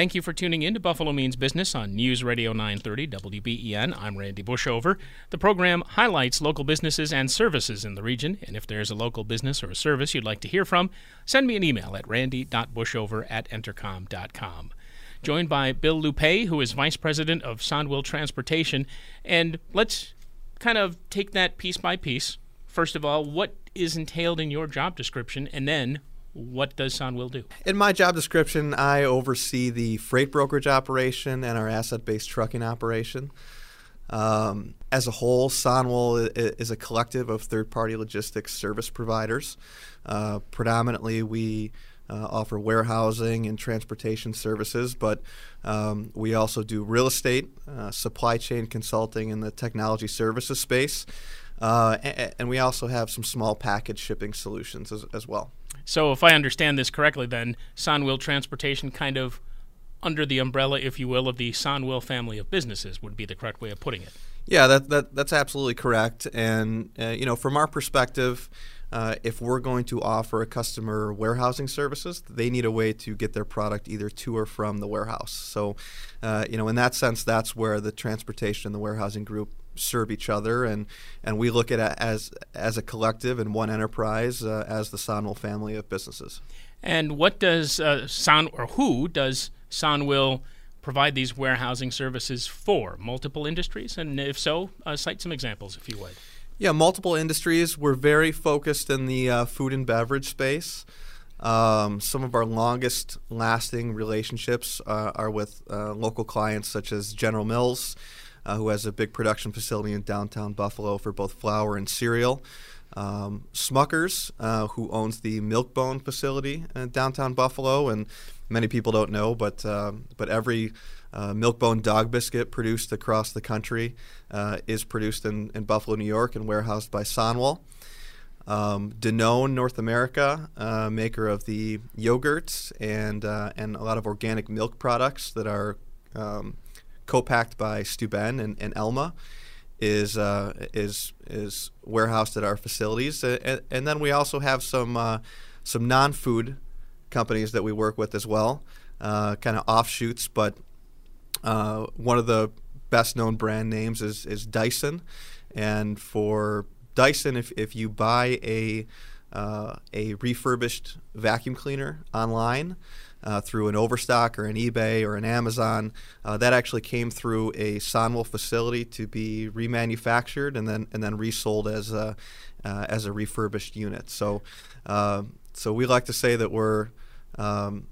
Thank you for tuning in to Buffalo Means Business on News Radio 930 WBEN. I'm Randy Bushover. The program highlights local businesses and services in the region, and if there's a local business or a service you'd like to hear from, send me an email at randy.bushover at entercom.com. Joined by Bill Lupe, who is Vice President of Sonwil Transportation, and let's kind of take that piece by piece. First of all, what is entailed in your job description, and then what does Sonwil do? In my job description, I oversee the freight brokerage operation and our asset based trucking operation. Um, as a whole, Sonwil is a collective of third party logistics service providers. Uh, predominantly, we uh, offer warehousing and transportation services, but um, we also do real estate, uh, supply chain consulting in the technology services space, uh, and, and, we also have some small package shipping solutions as, as well. So, if I understand this correctly, then Sonwil Transportation kind of under the umbrella, if you will, of the Sonwil family of businesses would be the correct way of putting it. Yeah, that, that that's absolutely correct. And uh, you know, from our perspective, uh, if we're going to offer a customer warehousing services, they need a way to get their product either to or from the warehouse. So, uh, you know, in that sense, that's where the transportation and the warehousing group serve each other, and and we look at it as as a collective and one enterprise uh, as the Sonwil family of businesses. And what does uh, Son or who does Sonwil provide these warehousing services for? Multiple industries, and if so, uh, cite some examples if you would. Yeah, multiple industries. We're very focused in the uh, food and beverage space. Um, some of our longest lasting relationships uh, are with uh, local clients such as General Mills, uh, who has a big production facility in downtown Buffalo for both flour and cereal. Um, Smuckers, uh, who owns the Milk-Bone facility in downtown Buffalo, and many people don't know, but uh, but every uh, Milk-Bone dog biscuit produced across the country uh, is produced in, in Buffalo, New York, and warehoused by Sonwil. Um, Danone North America, uh, maker of the yogurts and uh, and a lot of organic milk products that are um, co-packed by Steuben and, and Elma, is uh, is is warehoused at our facilities, and, and then we also have some uh, some non-food companies that we work with as well, uh, kind of offshoots. But uh, one of the best-known brand names is is Dyson, and for Dyson, if if you buy a uh, a refurbished vacuum cleaner online uh, through an Overstock or an eBay or an Amazon. Uh, that actually came through a Sonwil facility to be remanufactured and then and then resold as a uh, as a refurbished unit. So uh, so we like to say that we're um,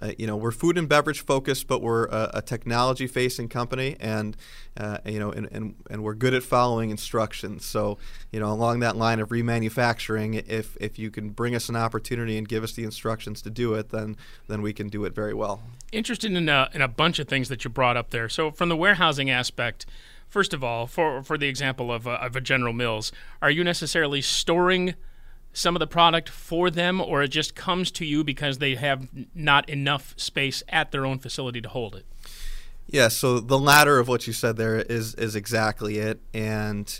uh, you know, we're food and beverage focused, but we're a, a technology facing company, and uh, you know, and, and, and we're good at following instructions. So, you know, along that line of remanufacturing, if if you can bring us an opportunity and give us the instructions to do it, then then we can do it very well. Interested in a, in a bunch of things that you brought up there. So, from the warehousing aspect. First of all, for, for the example of a, of a General Mills, are you necessarily storing some of the product for them, or it just comes to you because they have not enough space at their own facility to hold it? Yeah, so the latter of what you said there is is exactly it, and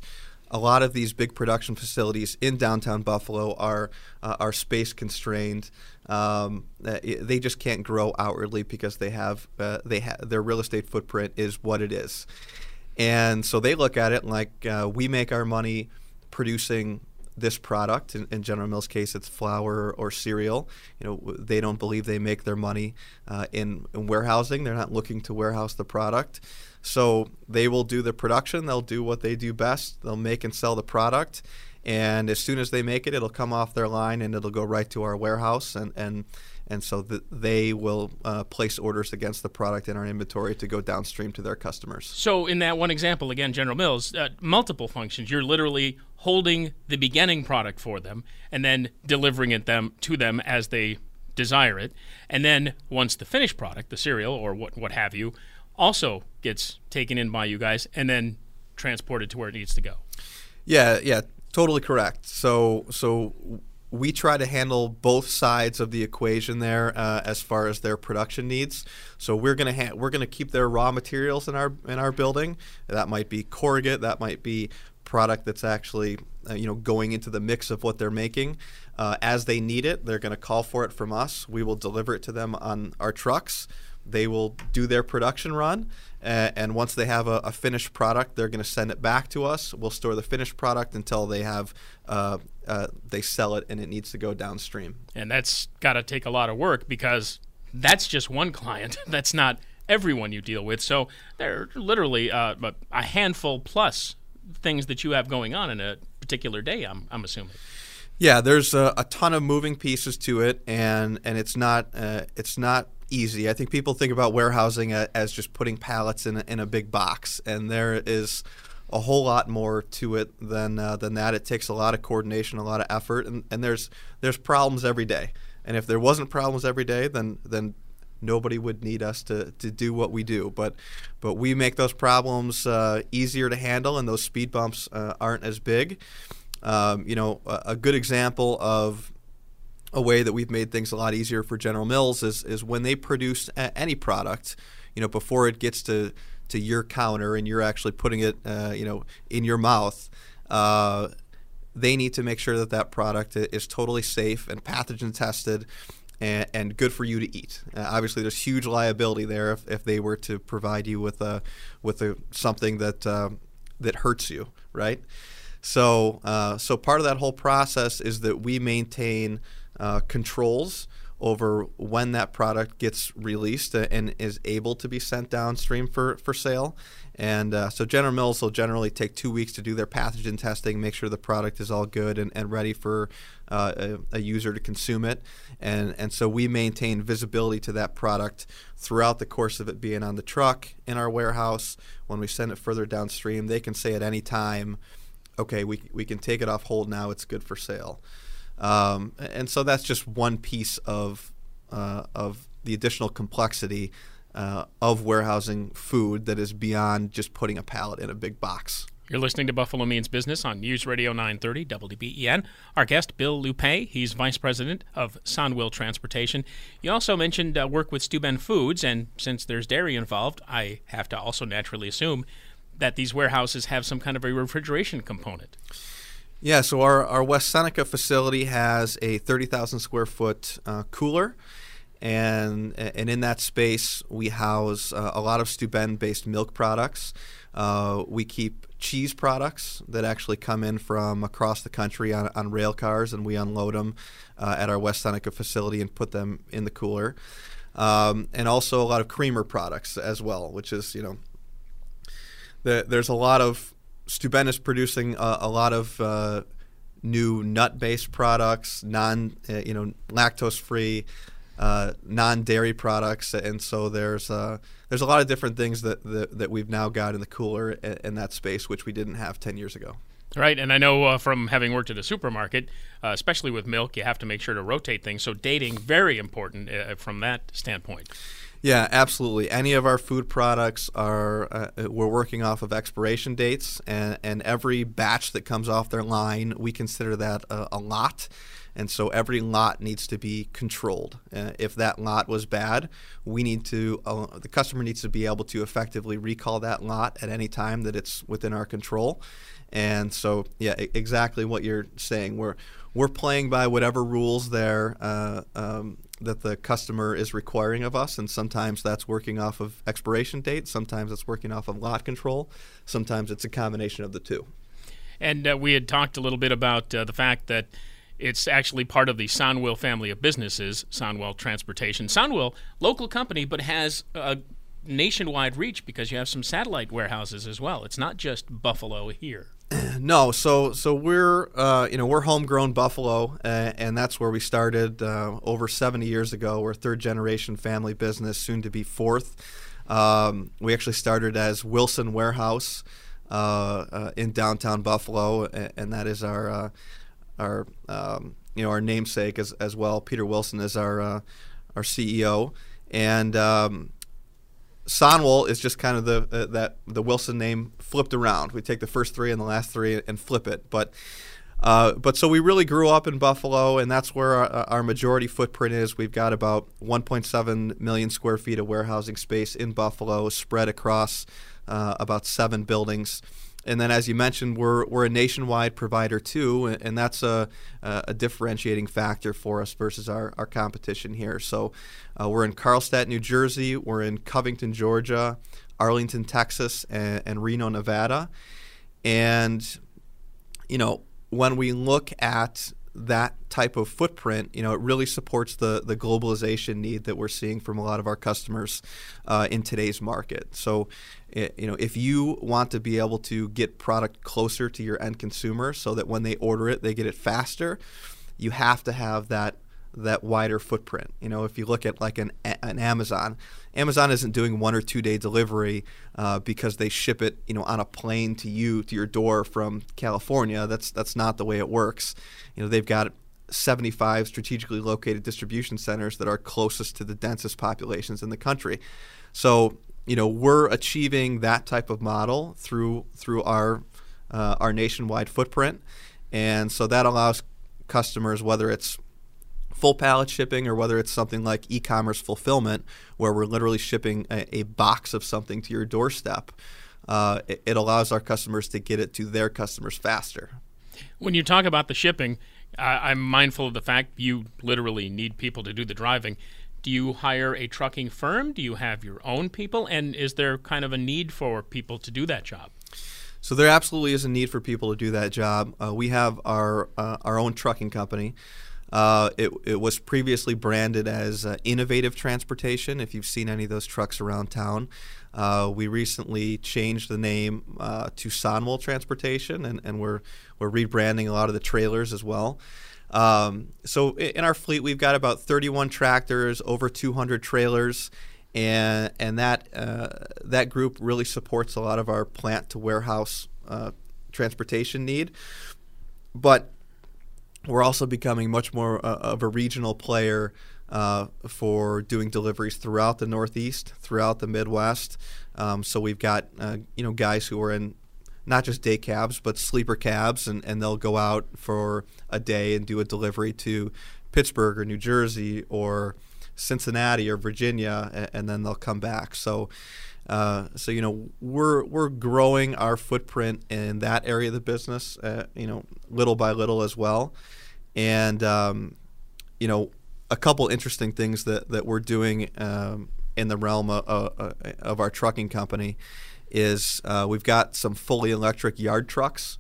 a lot of these big production facilities in downtown Buffalo are uh, are space constrained. Um, uh, they just can't grow outwardly because they have uh, they ha- their real estate footprint is what it is, and so they look at it like uh, we make our money producing this product. In, in, General Mills' case, it's flour or cereal. You know, they don't believe they make their money uh, in, in, warehousing. They're not looking to warehouse the product. So they will do the production. They'll do what they do best. They'll make and sell the product. And as soon as they make it, it'll come off their line and it'll go right to our warehouse. And, and and so the, they will uh, place orders against the product in our inventory to go downstream to their customers. So, in that one example, again, General Mills, uh, multiple functions. You're literally holding the beginning product for them and then delivering it them to them as they desire it, and then once the finished product, the cereal or what what have you, also gets taken in by you guys and then transported to where it needs to go. Yeah, yeah, totally correct. So so we try to handle both sides of the equation there uh, as far as their production needs. So we're gonna ha- we're gonna keep their raw materials in our in our building. That might be corrugate. That might be product that's actually uh, you know going into the mix of what they're making. Uh, as they need it, they're to call for it from us. We will deliver it to them on our trucks. They will do their production run, uh, and once they have a, a finished product, they're going to send it back to us. We'll store the finished product until they have uh, uh, they sell it, and it needs to go downstream. And that's got to take a lot of work because that's just one client. that's not everyone you deal with. So there are literally uh, a handful plus things that you have going on in a particular day. I'm, I'm assuming. Yeah, there's a, a, ton of moving pieces to it, and and it's not uh, it's not easy. I think people think about warehousing as just putting pallets in a, in a big box, and there is a whole lot more to it than uh, than that. It takes a lot of coordination, a lot of effort, and, and there's there's problems every day. And if there wasn't problems every day, then then nobody would need us to, to do what we do. But but we make those problems uh, easier to handle, and those speed bumps uh, aren't as big. Um, you know, a, a, good example of a way that we've made things a lot easier for General Mills is, is when they produce a, any product, you know, before it gets to, to your counter and you're actually putting it, uh, you know, in your mouth, uh, they need to make sure that that product is totally safe and pathogen tested and, and good for you to eat. Uh, obviously, there's huge liability there if, if they were to provide you with a with a something that uh, that hurts you, right? So, uh, so part of that whole process is that we maintain uh, controls over when that product gets released and is able to be sent downstream for, for sale. And uh, so General Mills will generally take two weeks to do their pathogen testing, make sure the product is all good and, and ready for uh, a, a, user to consume it. And, and so we maintain visibility to that product throughout the course of it being on the truck, in our warehouse. When we send it further downstream, they can say at any time, okay, we, we can take it off hold now, it's good for sale. Um, and so that's just one piece of, uh, of the additional complexity uh, of warehousing food that is beyond just putting a pallet in a big box. You're listening to Buffalo Means Business on News Radio 930 WBEN. Our guest, Bill Lupe, he's Vice President of Sonwil Transportation. You also mentioned uh, work with Steuben Foods, and since there's dairy involved, I have to also naturally assume that these warehouses have some kind of a refrigeration component. Yeah, so our, our West Seneca facility has a 30,000 square foot uh, cooler. And, and in that space, we house uh, a lot of Steuben based milk products. Uh, we keep cheese products that actually come in from across the country on, on rail cars, and we unload them uh, at our West Seneca facility and put them in the cooler. Um, and also a lot of creamer products as well, which is, you know, the, there's a lot of Steuben is producing a, a lot of uh, new nut-based products, non, uh, you know, lactose-free, uh, non-dairy products, and so there's uh, there's a lot of different things that, that, that we've now got in the cooler in, in, that space, which we didn't have ten years ago. Right, and I know uh, from having worked at a supermarket, uh, especially with milk, you have to make sure to rotate things. So dating very important from that standpoint. Yeah, absolutely. Any of our food products are uh, we're working off of expiration dates, and, and every batch that comes off their line, we consider that a, a lot. And so every lot needs to be controlled. Uh, if that lot was bad, we need to uh, the customer needs to be able to effectively recall that lot at any time that it's within our control. And so, yeah, exactly what you're saying. We're we're playing by whatever rules there uh, um, that the customer is requiring of us, and sometimes that's working off of expiration date, sometimes it's working off of lot control, sometimes it's a combination of the two. And uh, we had talked a little bit about uh, the fact that it's actually part of the Sonwil family of businesses, Sonwil Transportation. Sonwil, local company, but has a nationwide reach because you have some satellite warehouses as well. It's not just Buffalo here. No, so so we're uh, you know we're homegrown Buffalo, uh, and that's where we started uh, over 70 years ago. We're third generation family business, soon to be fourth. Um, we actually started as Wilson Warehouse uh, uh, in downtown Buffalo, and, and that is our uh, our um, you know our namesake as as well. Peter Wilson is our our CEO, and um, Sonwil is just kind of the uh, that the Wilson name flipped around. We take the first three and the last three and flip it, but. Uh, but so we really grew up in Buffalo, and that's where our, our, majority footprint is. We've got about 1.7 million square feet of warehousing space in Buffalo, spread across uh, about seven buildings. And then, as you mentioned, we're, we're a nationwide provider too, and that's a, a differentiating factor for us versus our, our competition here. So, uh, we're in Carlstadt, New Jersey, we're in Covington, Georgia, Arlington, Texas, and, and Reno, Nevada. And, you know, when we look at that type of footprint, you know, it really supports the the globalization need that we're seeing from a lot of our customers uh, in today's market. So, it, you know, if you want to be able to get product closer to your end consumer, so that when they order it, they get it faster, you have to have that that wider footprint. You know, if you look at like an, an Amazon, Amazon isn't doing one or two day delivery uh, because they ship it, you know, on a plane to you to your door from California. That's that's not the way it works. You know, they've got 75 strategically located distribution centers that are closest to the densest populations in the country. So, you know, we're achieving that type of model through through our uh, our nationwide footprint, and so that allows customers, whether it's full pallet shipping or whether it's something like e-commerce fulfillment where we're literally shipping a, a box of something to your doorstep uh, it, it, allows our customers to get it to their customers faster. When you talk about the shipping uh, i'm mindful of the fact you literally need people to do the driving. Do you hire a trucking firm? Do you have your own people? And is there kind of a need for people to do that job? So there absolutely is a need for people to do that job. Uh, we have our uh, our own trucking company. Uh, it, it was previously branded as uh, Innovative Transportation, if you've seen any of those trucks around town. Uh, we recently changed the name uh, to Sonwil Transportation, and, and we're, we're rebranding a lot of the trailers as well. Um, so in our fleet, we've got about 31 tractors, over 200 trailers, and and that uh, that group really supports a lot of our plant to warehouse uh, transportation need. But we're also becoming much more uh, of a regional player uh, for doing deliveries throughout the Northeast, throughout the Midwest. Um, so we've got uh, you know guys who are in not just day cabs but sleeper cabs, and, and they'll go out for a day and do a delivery to Pittsburgh or New Jersey or Cincinnati or Virginia, and, and then they'll come back. So. Uh, so you know we're we're growing our footprint in that area of the business, uh, you know, little by little as well. And um, you know, a couple interesting things that that we're doing um, in the realm of, uh, of, our trucking company is uh, we've got some fully electric yard trucks.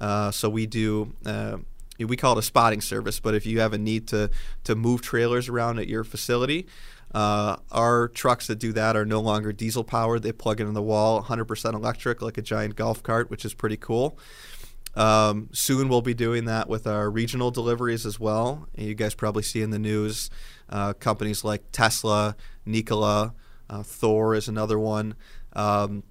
Uh, so we do uh, we call it a spotting service, but if you have a need to to move trailers around at your facility, uh, our trucks that do that are no longer diesel powered. They plug it in the wall, 100% electric, like a giant golf cart, which is pretty cool. Um, soon we'll be doing that with our regional deliveries as well. You guys probably see in the news uh, companies like Tesla, Nikola, uh, Thor is another one. Um,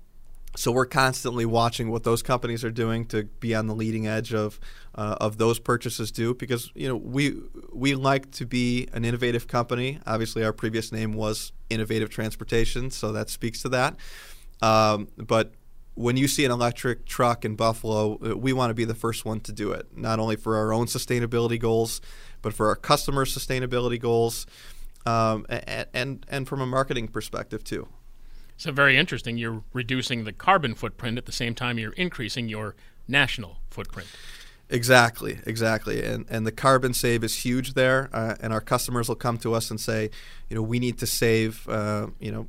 so we're constantly watching what those companies are doing to be on the leading edge of uh, of those purchases too, because you know we we like to be an innovative company. Obviously, our previous name was Innovative Transportation, so that speaks to that. Um, but when you see an electric truck in Buffalo, uh, we want to be the first one to do it, not only for our own sustainability goals, but for our customers' sustainability goals, um, and, and, and from a marketing perspective too. So very interesting. You're reducing the carbon footprint at the same time you're increasing your national footprint. Exactly, exactly, and and the carbon save is huge there, uh, and our customers will come to us and say, you know, we need to save, uh, you know,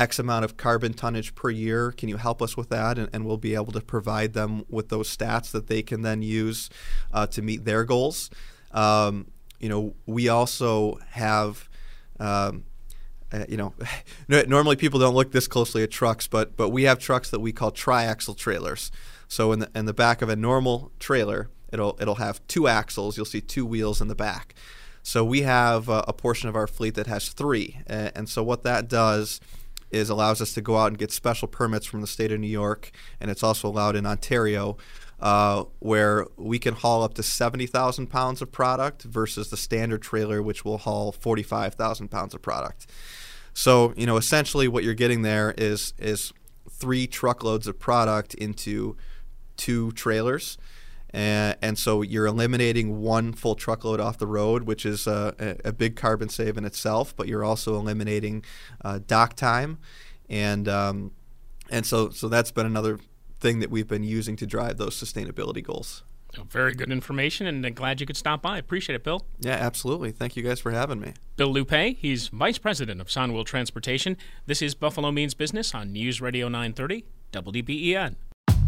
X amount of carbon tonnage per year. Can you help us with that? And, and we'll be able to provide them with those stats that they can then use uh, to meet their goals. Um, you know, we also have. Um, uh, you know, normally people don't look this closely at trucks, but but we have trucks that we call triaxle trailers. So in the in the back of a normal trailer, it'll it'll have two axles. You'll see two wheels in the back. So we have uh, a portion of our fleet that has three, and so what that does is allows us to go out and get special permits from the state of New York, and it's also allowed in Ontario uh, where we can haul up to 70,000 pounds of product versus the standard trailer, which will haul 45,000 pounds of product. So, you know, essentially what you're getting there is is three truckloads of product into two trailers. And, and so you're eliminating one full truckload off the road, which is a, a big carbon save in itself, but you're also eliminating uh, dock time. And, um, and so, so that's been another thing that we've been using to drive those sustainability goals. So very good information, and I'm glad you could stop by. Appreciate it, Bill. Yeah, absolutely. Thank you guys for having me. Bill Lupe, he's Vice President of Sonwil Transportation. This is Buffalo Means Business on News Radio 930, WBEN.